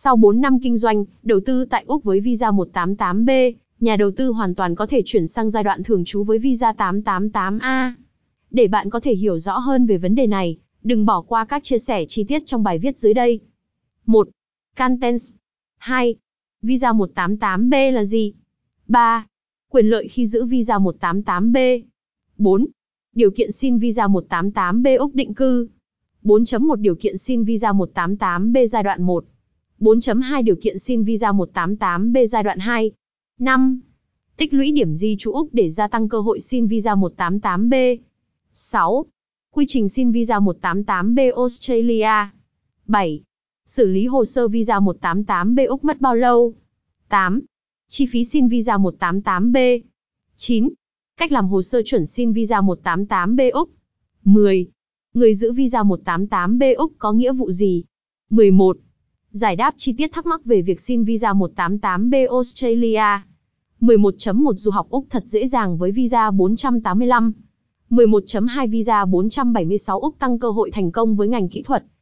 Sau 4 năm kinh doanh, đầu tư tại Úc với visa 188B, nhà đầu tư hoàn toàn có thể chuyển sang giai đoạn thường trú với visa 888A. Để bạn có thể hiểu rõ hơn về vấn đề này, đừng bỏ qua các chia sẻ chi tiết trong bài viết dưới đây. 1. Contents 2. Visa 188B là gì? 3. Quyền lợi khi giữ visa 188B 4. Điều kiện xin visa 188B Úc định cư 4.1 Điều kiện xin visa 188B giai đoạn 1 4.2 Điều kiện xin visa 188B giai đoạn 2 5. Tích lũy điểm di trú Úc để gia tăng cơ hội xin visa 188B 6. Quy trình xin visa 188B Australia 7. Xử lý hồ sơ visa 188B Úc mất bao lâu? 8. Chi phí xin visa 188B 9. Cách làm hồ sơ chuẩn xin visa 188B Úc 10. Người giữ visa 188B Úc có nghĩa vụ gì? 11. Giải đáp chi tiết thắc mắc về việc xin visa 188B Australia. 11.1 Du học Úc thật dễ dàng với visa 485. 11.2 Visa 476 Úc tăng cơ hội thành công với ngành kỹ thuật.